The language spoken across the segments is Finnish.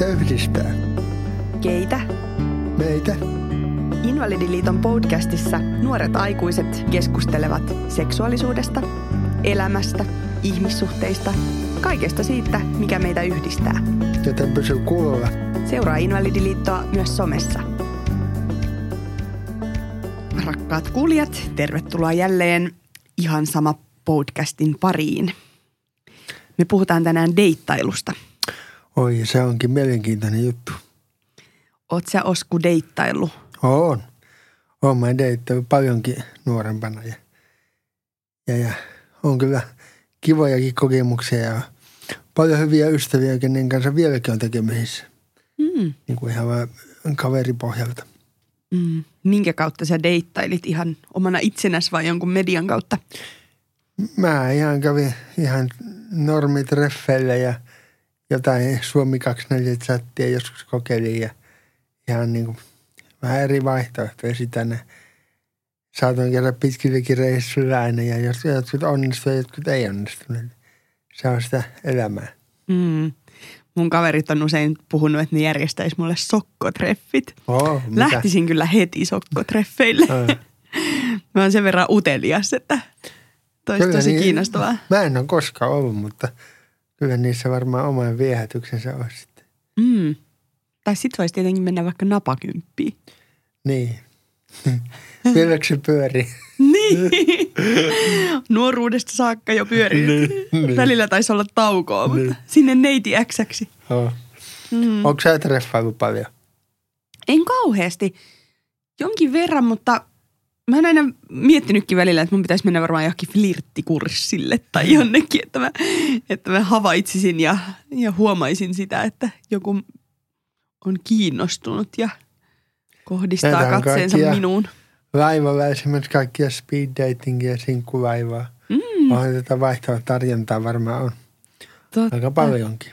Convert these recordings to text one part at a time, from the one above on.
Mitä yhdistää? Keitä? Meitä? Invalidiliiton podcastissa nuoret aikuiset keskustelevat seksuaalisuudesta, elämästä, ihmissuhteista, kaikesta siitä, mikä meitä yhdistää. Joten pysy kuulolla. Seuraa Invalidiliittoa myös somessa. Rakkaat kuulijat, tervetuloa jälleen ihan sama podcastin pariin. Me puhutaan tänään deittailusta. Oi, se onkin mielenkiintoinen juttu. Oot sä Osku deittaillut? On. Oon mä deittänyt paljonkin nuorempana ja, ja, ja on kyllä kivojakin kokemuksia ja paljon hyviä ystäviä, kenen kanssa vieläkin on tekemisissä. Mm. Niin kuin ihan vaan kaveripohjalta. Mm. Minkä kautta sä deittailit ihan omana itsenäs vai jonkun median kautta? Mä ihan kävin ihan normitreffeillä ja jotain Suomi 24 chattia joskus kokeilin ja ihan niin kuin vähän eri vaihtoehtoja sitä ne saatoin käydä pitkilläkin reissuilla aina ja jos jotkut onnistuivat, jotkut ei onnistuneet. Se on sitä elämää. Mm. Mun kaverit on usein puhunut, että ne järjestäisi mulle sokkotreffit. Oh, mitä? Lähtisin kyllä heti sokkotreffeille. Ah. Mä oon sen verran utelias, että Kyllä tosi niin- kiinnostavaa. Mä en ole koskaan ollut, mutta kyllä niissä varmaan oman viehätyksensä on sitten. Mm. Tai sit voisi tietenkin mennä vaikka napakymppiin. Niin. Vieläkö se pyörii? Niin. Nuoruudesta saakka jo pyörii. Niin, niin. Välillä taisi olla taukoa, mutta Niin. sinne neiti äksäksi. Oh. Mm. Onko sä treffailu paljon? En kauheasti. Jonkin verran, mutta mä oon aina miettinytkin välillä, että mun pitäisi mennä varmaan johonkin flirttikurssille tai jonnekin, että mä, että mä havaitsisin ja, ja huomaisin sitä, että joku on kiinnostunut ja kohdistaa on katseensa kaikkia- minuun. Laivalla esimerkiksi kaikkia speed datingia ja sinkkulaivaa. Mm, Onhan tätä vaihtoa tarjontaa varmaan on totta. aika paljonkin.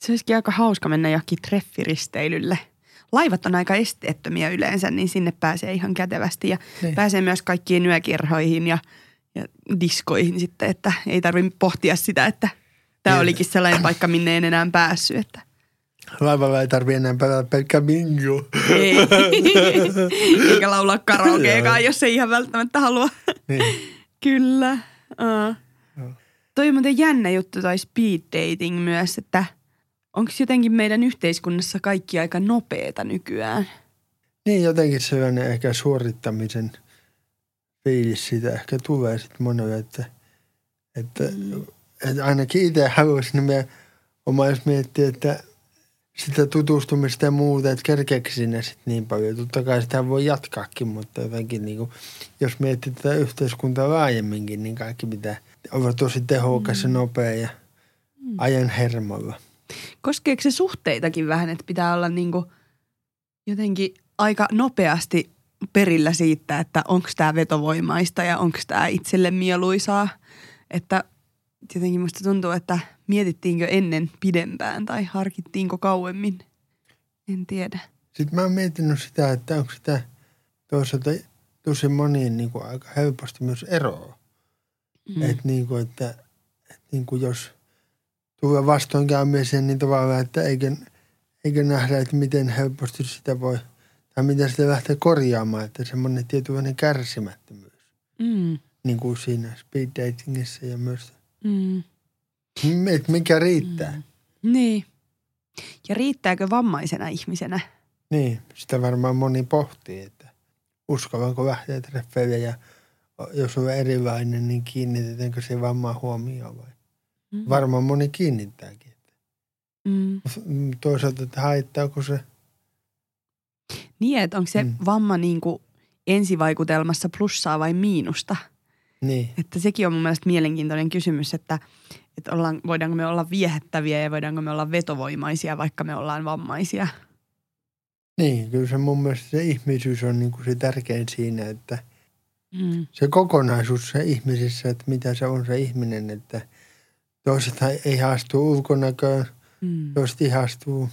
Se olisikin aika hauska mennä johonkin treffiristeilylle. Laivat on aika esteettömiä yleensä, niin sinne pääsee ihan kätevästi ja Niin. pääsee myös kaikkiin yökerhoihin ja, ja diskoihin sitten, että ei tarvitse pohtia sitä, että tämä Niin. olikin sellainen paikka, minne en enää päässyt, että Laivalla ei tarvi enää pelata pelkkä bingo. ei. Eikä laulaa karaokeekaan, jos ei ihan välttämättä halua. niin. Kyllä. Uh. Toi on muuten jännä juttu toi speed dating myös, että onko jotenkin meidän yhteiskunnassa kaikki aika nopeeta nykyään? niin jotenkin sellainen ehkä suorittamisen fiilis siitä ehkä tulee sitten monelle, että, että, että ainakin itse haluaisin, niin me oma jos miettii, että sitä tutustumista ja muuta, että kerkeekö sinne sitten niin paljon. Totta kai sitä voi jatkaakin, mutta jotenkin niin kuin, jos miettii tätä yhteiskuntaa laajemminkin, niin kaikki pitää olla tosi tehokas ja nopea ja ajan hermolla. Koskeeko se suhteitakin vähän, että pitää olla niinku jotenkin aika nopeasti perillä siitä, että onko tämä vetovoimaista ja onko tämä itselle mieluisaa. Että jotenkin musta tuntuu, että mietittiinkö ennen pidempään tai harkittiinko kauemmin. En tiedä. Sitten mä oon miettinyt sitä, että onko sitä toisaalta tosi moniin niin kuin aika helposti myös eroa. Mm. Että niin kuin, että, että niin kuin jos tulee vastoinkäymiseen, niin tavallaan, että eikö, eikö nähdä, että miten helposti sitä voi, tai miten sitä lähtee korjaamaan, että semmoinen tietynlainen kärsimättömyys, Mm. niin kuin siinä speed datingissa ja myös, Mm. että mikä riittää. Mm. Niin. Ja riittääkö vammaisena ihmisenä? Niin, sitä varmaan moni pohtii, että uskallanko lähteä treffeille ja jos on erilainen, niin kiinnitetäänkö se vammaa huomioon vai? Mm. Varmaan moni kiinnittääkin. Mm. Toisaalta, että haittaako se? Niin, että onko se mm. Mm. vamma niin kuin ensivaikutelmassa plussaa vai miinusta? Niin, Että sekin on mun mielestä mielenkiintoinen kysymys, että, että ollaan, voidaanko me olla viehättäviä ja voidaanko me olla vetovoimaisia, vaikka me ollaan vammaisia. niin kyllä se mun mielestä se ihmisyys on niin kuin se tärkein siinä, että Mm. se kokonaisuus se ihmisissä, että mitä se on se ihminen, että toiset ihastuu ulkonäköön, Mm. toiset ihastuu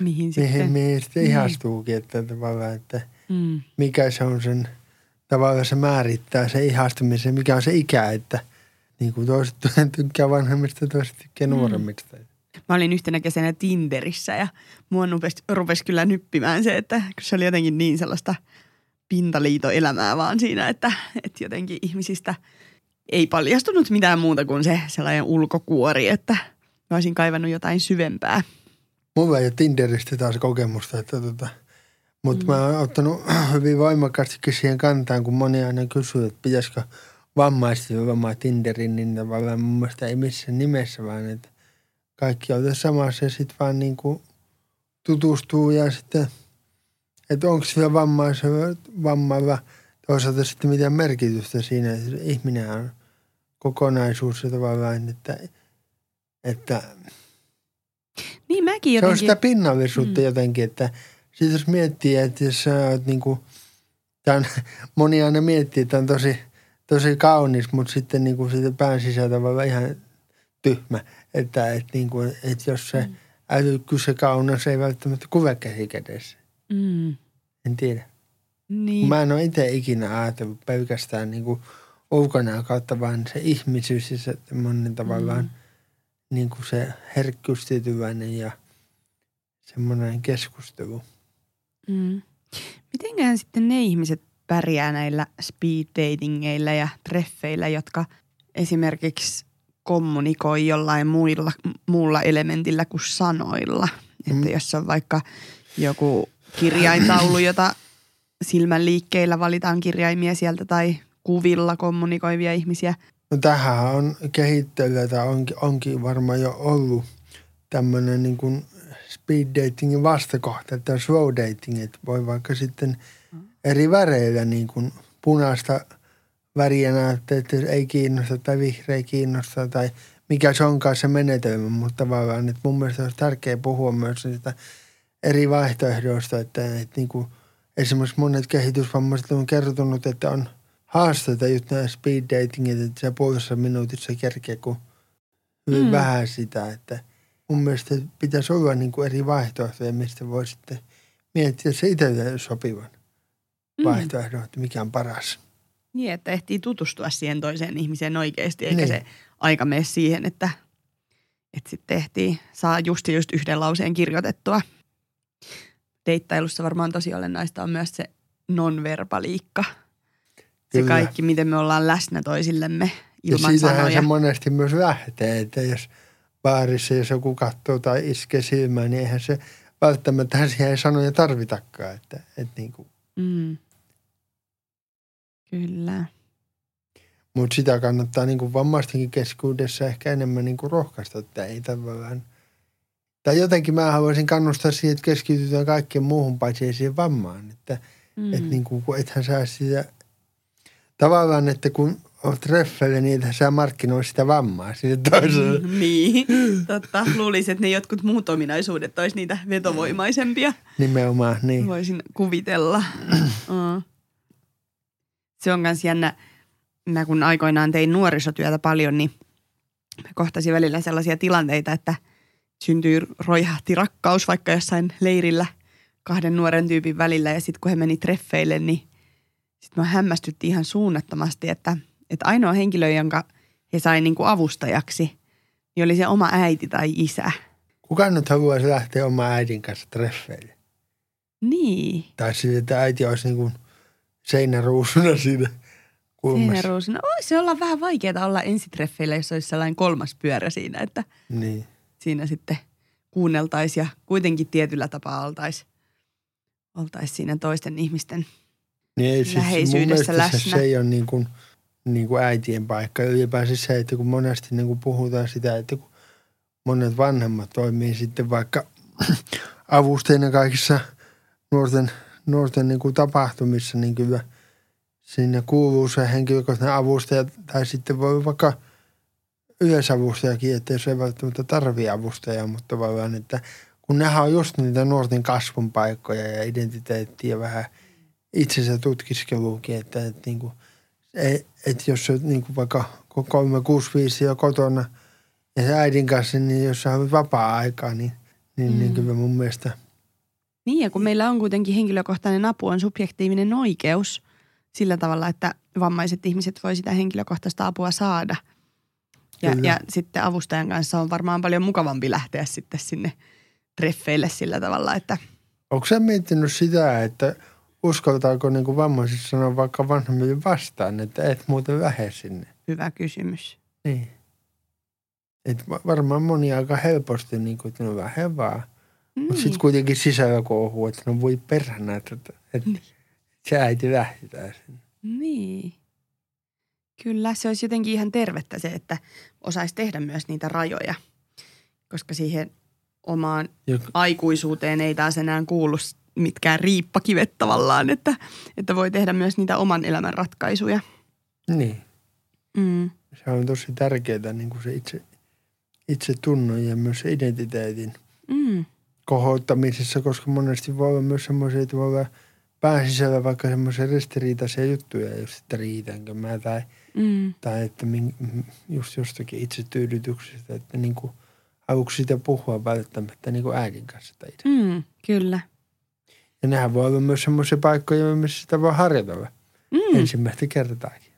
Mihin mihin, sitten? mihin sitten Niin. ihastuukin, että tavallaan, että Mm. mikä se on sen, tavallaan se määrittää se ihastumisen, mikä on se ikä, että niin kuin toiset tykkää vanhemmista, toiset tykkää Mm. nuoremmista. Mä olin yhtenä kesänä Tinderissä ja mua rupesi, rupesi kyllä nyppimään se, että se oli jotenkin niin sellaista pintaliitoelämää vaan siinä, että, että jotenkin ihmisistä ei paljastunut mitään muuta kuin se sellainen ulkokuori, että mä olisin kaivannut jotain syvempää. Mulla ei ole Tinderistä taas kokemusta, että tota, mutta mm. mä oon ottanut hyvin voimakkaasti siihen kantaan, kun moni aina kysyy, että pitäisikö vammaisten vammaa Tinderin, niin tavallaan mun mielestä ei missään nimessä, vaan että kaikki on samassa ja sitten vaan niin kuin tutustuu ja sitten, että onko sillä vammailla toisaalta sitten mitään merkitystä siinä, että ihminen on kokonaisuus ja tavallaan, että, että niin mäkin jotenkin. Se on sitä pinnallisuutta mm. jotenkin, että sitten jos miettii, että jos sä oot niin kuin, on, moni aina miettii, että on tosi, tosi kaunis, mutta sitten niin kuin siitä pään sisältä voi olla ihan tyhmä. Että, että, niin kuin, että jos se mm. älykkyys ja kauneus ei välttämättä kuve käsi kädessä. Mm. En tiedä. Niin. Mä en ole itse ikinä ajatellut pelkästään niin kuin ulkonäön kautta, vaan se ihmisyys ja se monen tavallaan mm. niin kuin se herkkyystytyväinen ja semmoinen keskustelu. Mm. Mitenköhän sitten ne ihmiset pärjää näillä speed datingeilla ja treffeillä, jotka esimerkiksi kommunikoi jollain muilla, muulla elementillä kuin sanoilla. Mm. Että jos on vaikka joku kirjaintaulu, jota silmän liikkeillä valitaan kirjaimia sieltä tai kuvilla kommunikoivia ihmisiä. No tähän on kehittelyä tai onkin, onkin varmaan jo ollut tämmöinen niin kuin speed datingin vastakohta, että slow dating, että voi vaikka sitten eri väreillä niin kuin punaista väriä näyttää, että ei kiinnosta tai vihreä kiinnosta tai mikä se onkaan se menetelmä, mutta tavallaan, että mun mielestä olisi tärkeää puhua myös sitä eri vaihtoehdoista, että, että niin kuin esimerkiksi monet kehitysvammaiset on kertonut, että on haasteita just nämä speed datingit, että se puolessa minuutissa kerkeä, kun hyvin mm. vähän sitä, että – mun mielestä pitäisi olla niin kuin eri vaihtoehtoja, mistä voi sitten miettiä se itselleen sopivan mm. vaihtoehdon, että mikä on paras. Niin, että ehtii tutustua siihen toiseen ihmiseen oikeasti, eikä niin. se aika mene siihen, että, että sitten tehtiin, saa just just yhden lauseen kirjoitettua. Deittailussa varmaan tosi olennaista on myös se nonverbaliikka. Se Kyllä. kaikki, miten me ollaan läsnä toisillemme ilman ja sanoja. se monesti myös lähtee, että jos – baarissa, jos joku katsoo tai iskee silmään, niin eihän se välttämättä siihen ei sanoja tarvitakaan. Että, että niin kuin. Mm. Kyllä. Mutta sitä kannattaa niin kuin vammaistenkin keskuudessa ehkä enemmän niin kuin rohkaista, että ei tavallaan. Tai jotenkin mä haluaisin kannustaa siihen, että keskitytään kaikkeen muuhun paitsi siihen vammaan. Että mm. et niin kuin, ethän saa sitä, tavallaan, että kun olet treffeille, niin sä markkinoi sitä vammaa sinne toiselle. Mm, niin, totta. Luulisin, että ne jotkut muut ominaisuudet olisi niitä vetovoimaisempia. Nimenomaan, niin. Voisin kuvitella. uh. Se on myös jännä. Mä kun aikoinaan tein nuorisotyötä paljon, niin mä kohtasin välillä sellaisia tilanteita, että syntyy roihahti rakkaus vaikka jossain leirillä kahden nuoren tyypin välillä. Ja sitten kun he meni treffeille, niin sitten mä hämmästytti ihan suunnattomasti, että – että ainoa henkilö, jonka he sai niin kuin avustajaksi, niin oli se oma äiti tai isä. Kuka nyt haluaisi lähteä oma äidin kanssa treffeille? Niin. Tai sitten, että äiti olisi niin kuin seinäruusuna siinä kulmassa. Seinäruusuna. Voisi olla vähän vaikeaa olla ensitreffeillä, jos olisi sellainen kolmas pyörä siinä, että niin. Siinä sitten kuunneltaisiin ja kuitenkin tietyllä tapaa oltaisiin oltais siinä toisten ihmisten niin ei, siis läheisyydessä läsnä. Se, se ei ole niin kuin – niin kuin äitien paikka. Ylipäänsä se, että kun monesti niin kuin puhutaan sitä, että kun monet vanhemmat toimii sitten vaikka avustajina kaikissa nuorten, nuorten niin kuin tapahtumissa, niin kyllä sinne kuuluu se henkilökohtainen avustaja tai sitten voi vaikka yleisavustajakin, että jos ei välttämättä tarvitse avustajaa, mutta tavallaan, että kun nehän on just niitä nuorten kasvun paikkoja ja identiteettiä vähän itsensä tutkiskeluukin, että, että niin kuin – että jos se niin kuin vaikka 365 jo kotona ja se äidin kanssa, niin jos sä vapaa-aikaa, niin, niin, mm. niin kyllä mun mielestä. Niin ja kun meillä on kuitenkin henkilökohtainen apu on subjektiivinen oikeus sillä tavalla, että vammaiset ihmiset voi sitä henkilökohtaista apua saada. Ja, Kyllä. ja sitten avustajan kanssa on varmaan paljon mukavampi lähteä sitten sinne treffeille sillä tavalla, että Onko sä miettinyt sitä, että uskaltaako niin vammaiset sanoa vaikka vanhemmille vastaan, että et muuten lähde sinne? hyvä kysymys. Niin. Et va- varmaan moni aika helposti, niin kuin, että no lähde vaan. Mutta Niin. sitten kuitenkin sisällä kohuu, että no voi perhana, että, että Niin. se äiti lähdetään sinne. Niin. Kyllä, se olisi jotenkin ihan tervettä se, että osaisi tehdä myös niitä rajoja, koska siihen omaan Jok- aikuisuuteen ei taas enää kuulu mitkään riippakivet tavallaan, että, että voi tehdä myös niitä oman elämän ratkaisuja. Niin. Mm. Se on tosi tärkeää niin kuin se itse, itse tunnon ja myös identiteetin Mm. kohottamisessa, koska monesti voi olla myös semmoisia, että voi olla pään sisällä vaikka semmoisia ristiriitaisia juttuja, just että riitänkö mä tai, Mm. tai että min, just jostakin itsetyydytyksestä, että niin kuin haluatko sitä puhua välttämättä niin kuin äidin kanssa tai itse. Mm. Kyllä. Ja nehän voi olla myös semmoisia paikkoja, missä sitä voi harjoitella Mm. ensimmäistä kertaakin.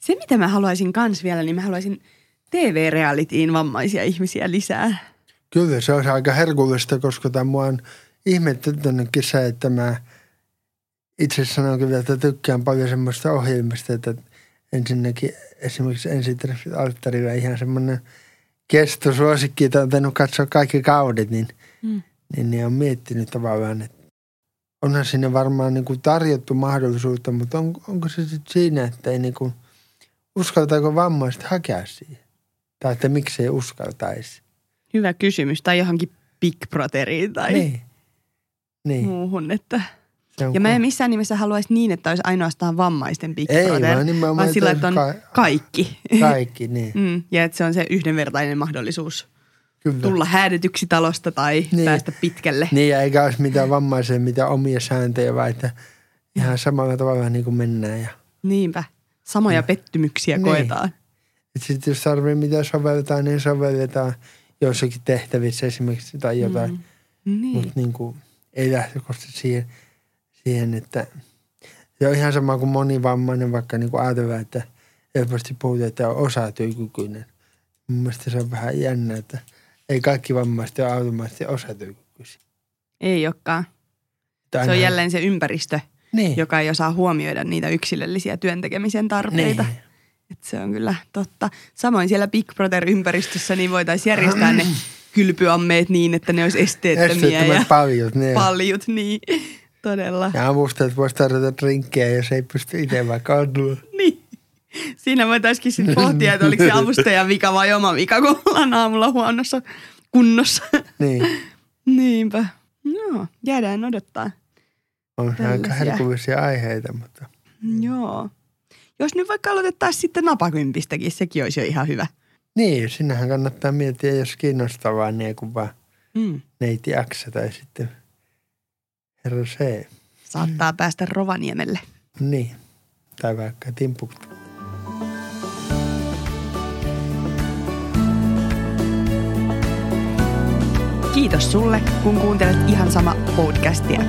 Se, mitä mä haluaisin kans vielä, niin mä haluaisin TV-realityin vammaisia ihmisiä lisää. Kyllä se olisi aika herkullista, koska tämä mua on ihmetyttänytkin se, että mä itse sanon kyllä, että tykkään paljon semmoista ohjelmista, että ensinnäkin esimerkiksi ensitreffit alttarilla ihan semmoinen kestosuosikki, että on tainnut katsoa kaikki kaudet, niin, Mm. niin, niin on miettinyt tavallaan, että onhan sinne varmaan niin kuin tarjottu mahdollisuutta, mutta on, onko se sitten siinä, että ei niin kuin, uskaltaako vammaiset hakea siihen? Tai että miksei uskaltaisi? Hyvä kysymys. Tai johonkin Big Brotheriin tai Niin. Niin. muuhun. Että. Ja mä en missään nimessä haluaisi niin, että olisi ainoastaan vammaisten Big Ei, Brother, vaan nimenomaan, vaan sillä, että on ka- kaikki. Kaikki, niin. Mm, ja että se on se yhdenvertainen mahdollisuus Kyllä. tulla häädetyksi talosta tai Niin. päästä pitkälle. Niin, ja eikä olisi mitään vammaisia, mitä omia sääntöjä, vaan että ihan samalla tavalla niin kuin mennään. Ja, Niinpä. Samoja pettymyksiä Niin. koetaan. sitten jos tarvii mitä soveltaa, niin sovelletaan joissakin tehtävissä esimerkiksi tai jotain. Mm. Mm. Niin. Mutta niin kuin, ei lähtökohtaisesti siihen, siihen, että se on ihan sama kuin monivammainen, vaikka niin kuin ajatellaan, että helposti puhutaan, että on osatyökykyinen. Mun mielestä se on vähän jännä, että ei kaikki vammaiset ole automaattisesti osatyökykyisiä. Ei olekaan. Että Se on jälleen se ympäristö, niin. joka ei osaa huomioida niitä yksilöllisiä työntekemisen tarpeita. Niin. Et se on kyllä totta. Samoin siellä Big Brother-ympäristössä niin voitaisiin järjestää ne kylpyammeet niin, että ne olisi esteettömiä Esteettömät ja paljut, niin. paljut. Niin, todella. ja avustajat voisi tarjota drinkkejä, jos ei pysty itse vaikka adua. Niin. Siinä voitaisiin sitten pohtia, että oliko se avustajan vika vai oma vika, kun ollaan aamulla huonossa kunnossa. Niin, Niinpä. No, jäädään odottaa. on se aika herkullisia aiheita, mutta Joo. Jos nyt vaikka aloitettaisiin sitten napakympistäkin, sekin olisi jo ihan hyvä. niin, sinähän kannattaa miettiä, jos kiinnostavaa, niin kuin vaan Mm. neiti X tai sitten herra. Saattaa päästä Rovaniemelle. Niin, tai vaikka Timbuktu. Kiitos sulle, kun kuuntelet ihan sama podcastia.